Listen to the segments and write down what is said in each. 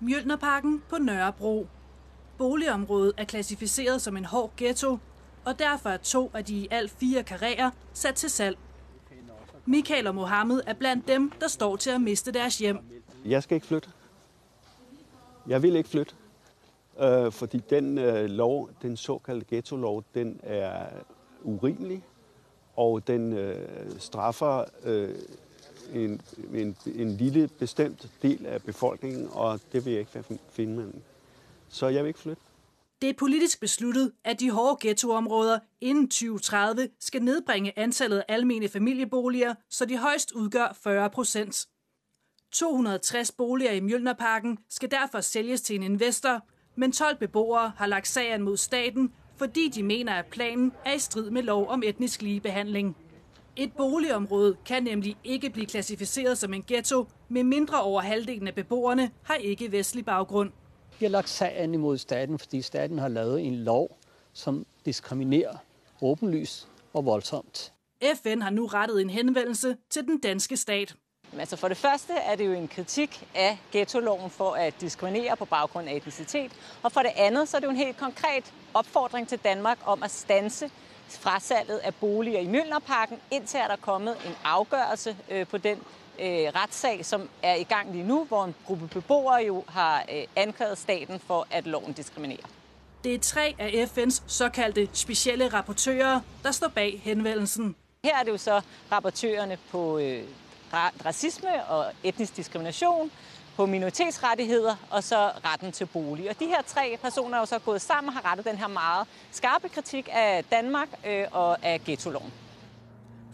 Mjølnerparken på Nørrebro. Boligområdet er klassificeret som en hård ghetto, og derfor er to af de i alt fire karrierer sat til salg. Michael og Mohammed er blandt dem, der står til at miste deres hjem. Jeg skal ikke flytte. Jeg vil ikke flytte. Øh, fordi den øh, lov, den såkaldte ghetto-lov, den er urimelig, og den øh, straffer øh, en, en, en lille bestemt del af befolkningen, og det vil jeg ikke finde med. Så jeg vil ikke flytte. Det er politisk besluttet, at de hårde ghettoområder inden 2030 skal nedbringe antallet af almene familieboliger, så de højst udgør 40 procent. 260 boliger i Mjølnerparken skal derfor sælges til en investor, men 12 beboere har lagt sagen mod staten, fordi de mener, at planen er i strid med lov om etnisk ligebehandling. Et boligområde kan nemlig ikke blive klassificeret som en ghetto, med mindre over halvdelen af beboerne har ikke vestlig baggrund. Vi har lagt sagen imod staten, fordi staten har lavet en lov, som diskriminerer åbenlys og voldsomt. FN har nu rettet en henvendelse til den danske stat. Altså for det første er det jo en kritik af ghetto-loven for at diskriminere på baggrund af etnicitet, og for det andet så er det jo en helt konkret opfordring til Danmark om at stanse frasalget af boliger i Mjølnerparken, indtil er der kommet en afgørelse øh, på den øh, retssag, som er i gang lige nu, hvor en gruppe beboere jo har øh, anklaget staten for, at loven diskriminerer. Det er tre af FN's såkaldte specielle rapportører, der står bag henvendelsen. Her er det jo så rapportørerne på øh, racisme og etnisk diskrimination, på minoritetsrettigheder og så retten til bolig. Og de her tre personer er jo så gået sammen og har rettet den her meget skarpe kritik af Danmark øh, og af ghetto-loven.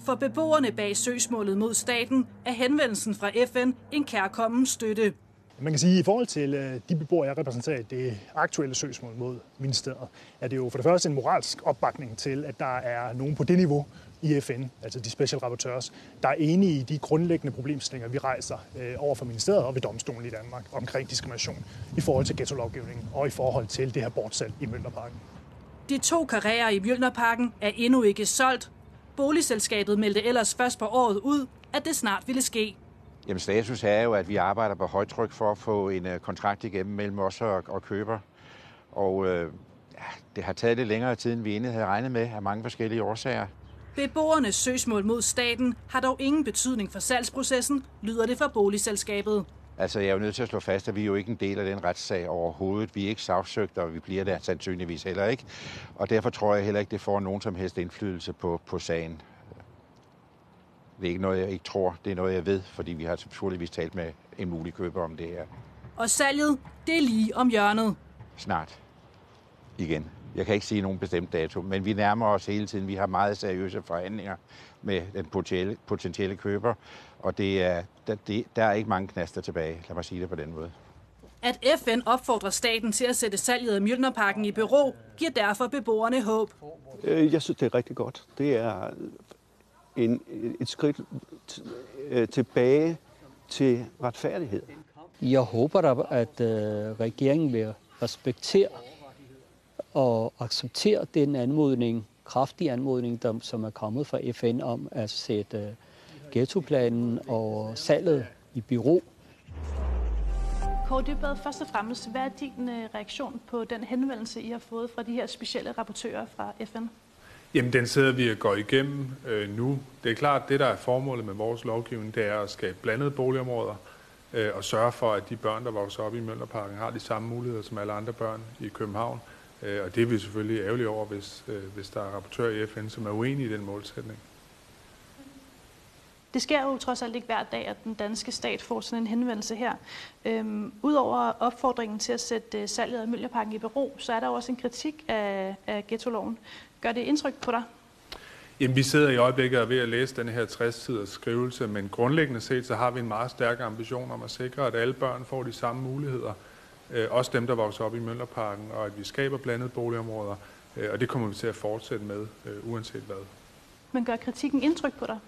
For beboerne bag søgsmålet mod staten er henvendelsen fra FN en kærkommen støtte. Man kan sige, at i forhold til øh, de beboere, jeg repræsenterer i det aktuelle søgsmål mod ministeriet, er det jo for det første en moralsk opbakning til, at der er nogen på det niveau i FN, altså de special rapporteurs, der er enige i de grundlæggende problemstillinger, vi rejser øh, over for ministeriet og ved domstolen i Danmark omkring diskrimination i forhold til ghetto-lovgivningen og i forhold til det her bortsalg i Møllerparken. De to karrierer i Mjølnerparken er endnu ikke solgt. Boligselskabet meldte ellers først på året ud, at det snart ville ske. Jamen status er jo, at vi arbejder på højtryk for at få en uh, kontrakt igennem mellem os og, og køber. Og uh, ja, det har taget lidt længere tid, end vi egentlig havde regnet med af mange forskellige årsager. Beboernes søgsmål mod staten har dog ingen betydning for salgsprocessen, lyder det fra boligselskabet. Altså, jeg er jo nødt til at slå fast, at vi er jo ikke en del af den retssag overhovedet. Vi er ikke sagsøgt, og vi bliver der sandsynligvis heller ikke. Og derfor tror jeg heller ikke, det får nogen som helst indflydelse på, på sagen. Det er ikke noget, jeg ikke tror. Det er noget, jeg ved, fordi vi har naturligvis talt med en mulig køber om det her. Og salget, det er lige om hjørnet. Snart. Igen. Jeg kan ikke sige nogen bestemt dato, men vi nærmer os hele tiden. Vi har meget seriøse forhandlinger med den potentielle, potentielle køber, og det er, der, det, der er ikke mange knaster tilbage, lad mig sige det på den måde. At FN opfordrer staten til at sætte salget af Mjølnerparken i bero, giver derfor beboerne håb. Øh, jeg synes, det er rigtig godt. Det er en, et skridt øh, tilbage til retfærdighed. Jeg håber da, at øh, regeringen vil respektere og acceptere den anmodning, kraftige anmodning, der, som er kommet fra FN om at sætte ghettoplanen og salget i bureau. Kåre Dybvad, først og fremmest, hvad er din reaktion på den henvendelse, I har fået fra de her specielle rapportører fra FN? Jamen, den sidder vi og går igennem øh, nu. Det er klart, det der er formålet med vores lovgivning, det er at skabe blandede boligområder øh, og sørge for, at de børn, der vokser op i Møllerparken, har de samme muligheder som alle andre børn i København. Øh, og det er vi selvfølgelig ærgerlige over, hvis, øh, hvis der er rapportører i FN, som er uenige i den målsætning. Det sker jo trods alt ikke hver dag, at den danske stat får sådan en henvendelse her. Øhm, Udover opfordringen til at sætte salget af Møllerparken i bero, så er der jo også en kritik af, af ghetto-loven. Gør det indtryk på dig? Jamen, vi sidder i øjeblikket og ved at læse den her 60-siders skrivelse, men grundlæggende set, så har vi en meget stærk ambition om at sikre, at alle børn får de samme muligheder. Øh, også dem, der vokser op i Møllerparken, og at vi skaber blandede boligområder, øh, og det kommer vi til at fortsætte med, øh, uanset hvad. Men gør kritikken indtryk på dig?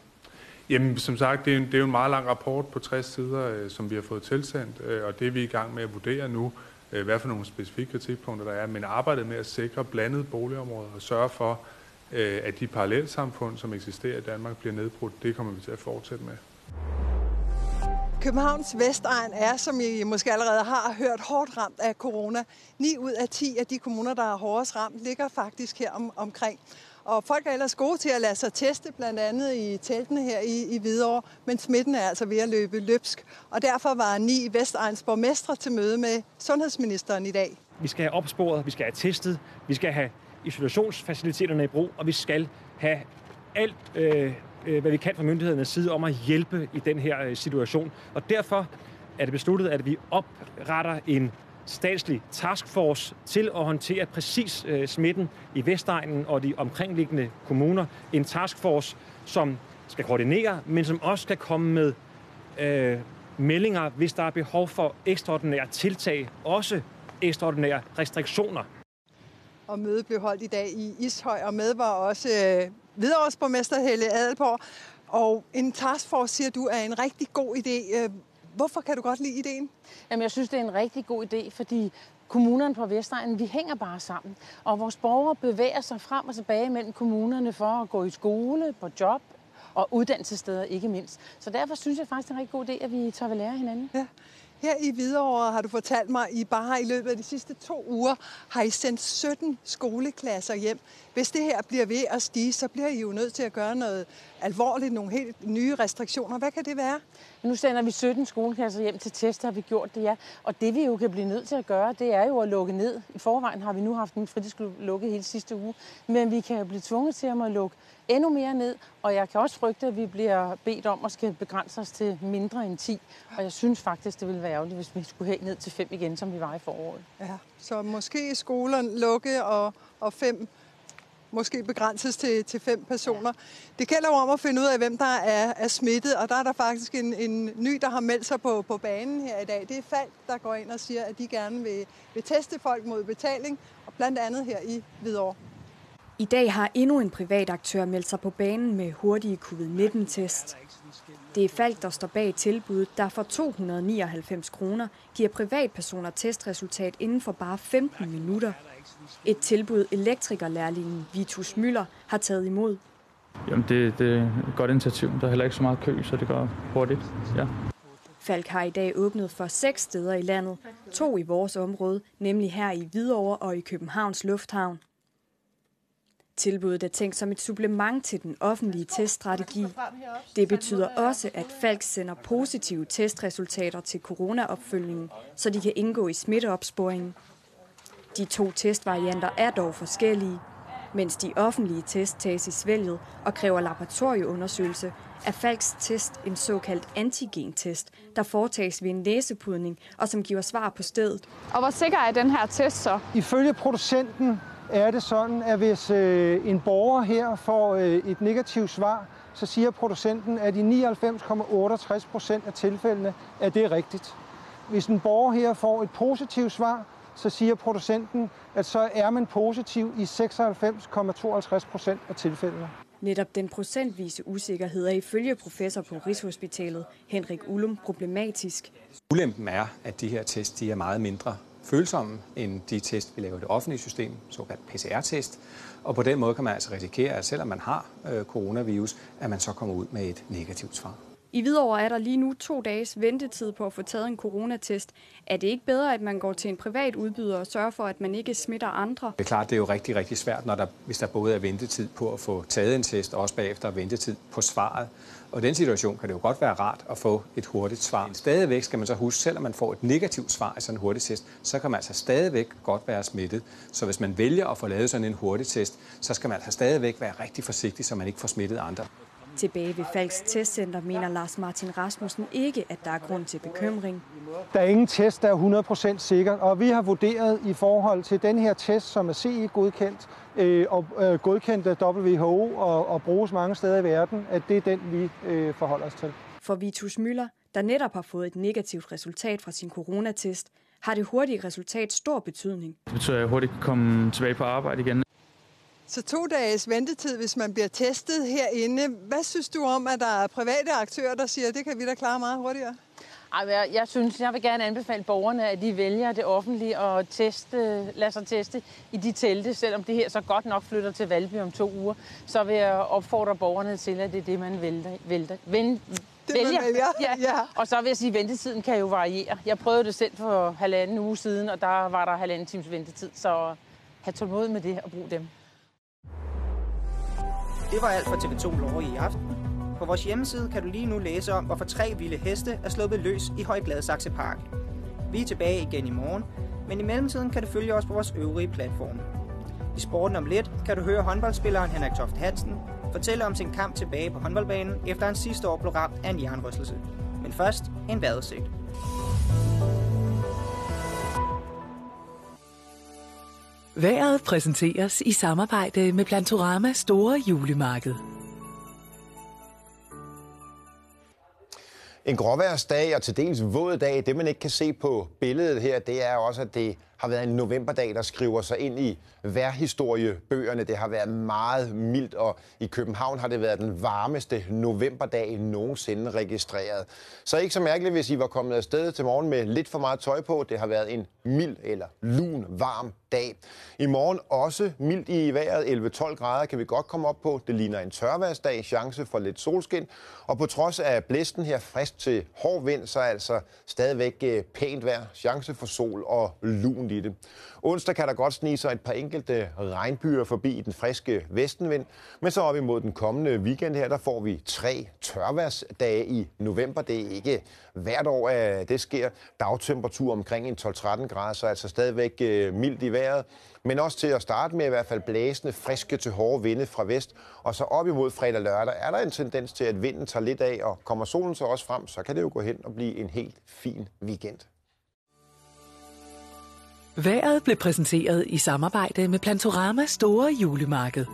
Jamen, som sagt, det er, en, det er jo en meget lang rapport på 60 sider, øh, som vi har fået tilsendt, øh, og det er vi i gang med at vurdere nu, øh, hvad for nogle specifikke kritikpunkter der er. Men arbejdet med at sikre blandede boligområder og sørge for, øh, at de parallelsamfund, som eksisterer i Danmark, bliver nedbrudt. Det kommer vi til at fortsætte med. Københavns Vestegn er, som I måske allerede har hørt, hårdt ramt af corona. 9 ud af 10 af de kommuner, der er hårdest ramt, ligger faktisk her om, omkring. Og folk er ellers gode til at lade sig teste, blandt andet i teltene her i, i Hvidovre, men smitten er altså ved at løbe løbsk. Og derfor var ni Vestegns borgmestre til møde med sundhedsministeren i dag. Vi skal have opsporet, vi skal have testet, vi skal have isolationsfaciliteterne i brug, og vi skal have alt, øh, Øh, hvad vi kan fra myndighedernes side om at hjælpe i den her øh, situation. Og derfor er det besluttet, at vi opretter en statslig taskforce til at håndtere præcis øh, smitten i Vestegnen og de omkringliggende kommuner. En taskforce, som skal koordinere, men som også skal komme med øh, meldinger, hvis der er behov for ekstraordinære tiltag, også ekstraordinære restriktioner. Og mødet blev holdt i dag i Ishøj, og med var også øh, Hvidovres Helle Adelborg. Og en taskforce, siger du, er en rigtig god idé. Øh, hvorfor kan du godt lide ideen? Jamen, jeg synes, det er en rigtig god idé, fordi kommunerne på Vestegnen, vi hænger bare sammen. Og vores borgere bevæger sig frem og tilbage mellem kommunerne for at gå i skole, på job og uddannelsessteder ikke mindst. Så derfor synes jeg faktisk, det er en rigtig god idé, at vi tager ved lære hinanden. Ja. Her i Hvidovre har du fortalt mig, I bare i løbet af de sidste to uger har I sendt 17 skoleklasser hjem. Hvis det her bliver ved at stige, så bliver I jo nødt til at gøre noget alvorligt, nogle helt nye restriktioner. Hvad kan det være? Nu sender vi 17 skoleklasser hjem til test, har vi gjort det, ja. Og det vi jo kan blive nødt til at gøre, det er jo at lukke ned. I forvejen har vi nu haft en fritidsklub lukket hele sidste uge, men vi kan jo blive tvunget til at lukke endnu mere ned, og jeg kan også frygte, at vi bliver bedt om at skal begrænse os til mindre end 10. Og jeg synes faktisk, det ville være ærgerligt, hvis vi skulle helt ned til 5 igen, som vi var i foråret. Ja, så måske skolerne lukke og, og fem måske begrænses til, til fem personer. Det gælder jo om at finde ud af, hvem der er, er smittet, og der er der faktisk en, en ny, der har meldt sig på, på banen her i dag. Det er Falk, der går ind og siger, at de gerne vil, vil teste folk mod betaling, og blandt andet her i Hvidovre. I dag har endnu en privat aktør meldt sig på banen med hurtige covid-19-test. Det er Falk, der står bag tilbuddet, der for 299 kroner giver privatpersoner testresultat inden for bare 15 minutter. Et tilbud elektrikerlærlingen Vitus Møller har taget imod. Jamen, det, det er et godt initiativ. Der er heller ikke så meget kø, så det går hurtigt. Ja. Falk har i dag åbnet for seks steder i landet. To i vores område, nemlig her i Hvidovre og i Københavns Lufthavn. Tilbuddet er tænkt som et supplement til den offentlige teststrategi. Det betyder også, at Falk sender positive testresultater til coronaopfølgningen, så de kan indgå i smitteopsporingen. De to testvarianter er dog forskellige. Mens de offentlige test tages i svælget og kræver laboratorieundersøgelse, er Falks test en såkaldt antigentest, der foretages ved en læsepudning og som giver svar på stedet. Og hvor sikker er den her test så? Ifølge producenten er det sådan, at hvis øh, en borger her får øh, et negativt svar, så siger producenten, at i 99,68 procent af tilfældene er det rigtigt. Hvis en borger her får et positivt svar, så siger producenten, at så er man positiv i 96,52 procent af tilfældene. Netop den procentvise usikkerhed er ifølge professor på Rigshospitalet Henrik Ullum problematisk. Ulempen er, at de her tests de er meget mindre følsomme end de test, vi laver i det offentlige system, såkaldt PCR-test. Og på den måde kan man altså risikere, at selvom man har øh, coronavirus, at man så kommer ud med et negativt svar. I Hvidovre er der lige nu to dages ventetid på at få taget en coronatest. Er det ikke bedre, at man går til en privat udbyder og sørger for, at man ikke smitter andre? Det er klart, det er jo rigtig, rigtig svært, når der, hvis der både er ventetid på at få taget en test, og også bagefter ventetid på svaret. Og i den situation kan det jo godt være rart at få et hurtigt svar. Stadigvæk skal man så huske, selvom man får et negativt svar i sådan en hurtig test, så kan man altså stadigvæk godt være smittet. Så hvis man vælger at få lavet sådan en hurtig test, så skal man altså stadigvæk være rigtig forsigtig, så man ikke får smittet andre. Tilbage ved Falks Testcenter mener Lars Martin Rasmussen ikke, at der er grund til bekymring. Der er ingen test, der er 100% sikker, og vi har vurderet i forhold til den her test, som er CE-godkendt øh, og øh, godkendt af WHO og, og bruges mange steder i verden, at det er den, vi øh, forholder os til. For Vitus Møller, der netop har fået et negativt resultat fra sin coronatest, har det hurtige resultat stor betydning. Det betyder, at jeg hurtigt kan komme tilbage på arbejde igen. Så to dages ventetid, hvis man bliver testet herinde. Hvad synes du om, at der er private aktører, der siger, at det kan vi da klare meget hurtigere? Jeg, jeg synes, jeg vil gerne anbefale borgerne, at de vælger det offentlige og teste, lade sig teste i de telte, selvom det her så godt nok flytter til Valby om to uger. Så vil jeg opfordre borgerne til, at det er det, man vælter, vælter, vend, Det, man vælger. Ja. ja. Og så vil jeg sige, at ventetiden kan jo variere. Jeg prøvede det selv for halvanden uge siden, og der var der halvanden times ventetid. Så have tålmodighed med det og brug dem. Det var alt for TV2 Lorge i aften. På vores hjemmeside kan du lige nu læse om, hvorfor tre vilde heste er sluppet løs i Højgladsaxe Park. Vi er tilbage igen i morgen, men i mellemtiden kan du følge os på vores øvrige platforme. I sporten om lidt kan du høre håndboldspilleren Henrik Toft Hansen fortælle om sin kamp tilbage på håndboldbanen, efter han sidste år blev ramt af en jernrystelse. Men først en vejrudsigt. Været præsenteres i samarbejde med Plantorama Store Julemarked. En gråværsdag og til dels våd dag, det man ikke kan se på billedet her, det er også, at det har været en novemberdag, der skriver sig ind i værhistoriebøgerne. Det har været meget mildt, og i København har det været den varmeste novemberdag nogensinde registreret. Så ikke så mærkeligt, hvis I var kommet afsted til morgen med lidt for meget tøj på. Det har været en mild eller lun, varm dag. I morgen også mildt i vejret. 11-12 grader kan vi godt komme op på. Det ligner en tørværsdag, chance for lidt solskin. Og på trods af blæsten her frisk til hård vind, så er altså stadigvæk øh, pænt vejr. Chance for sol og lun i det. Onsdag kan der godt snige sig et par enkelte regnbyer forbi i den friske vestenvind, men så op imod den kommende weekend her, der får vi tre tørværsdage i november. Det er ikke hvert år, at det sker. Dagtemperatur omkring en 12-13 grader, så altså stadigvæk øh, mildt i vejret. Men også til at starte med i hvert fald blæsende, friske til hårde vinde fra vest. Og så op imod fredag lørdag er der en tendens til, at vinden tager lidt af, og kommer solen så også frem, så kan det jo gå hen og blive en helt fin weekend. Været blev præsenteret i samarbejde med Plantorama Store Julemarked.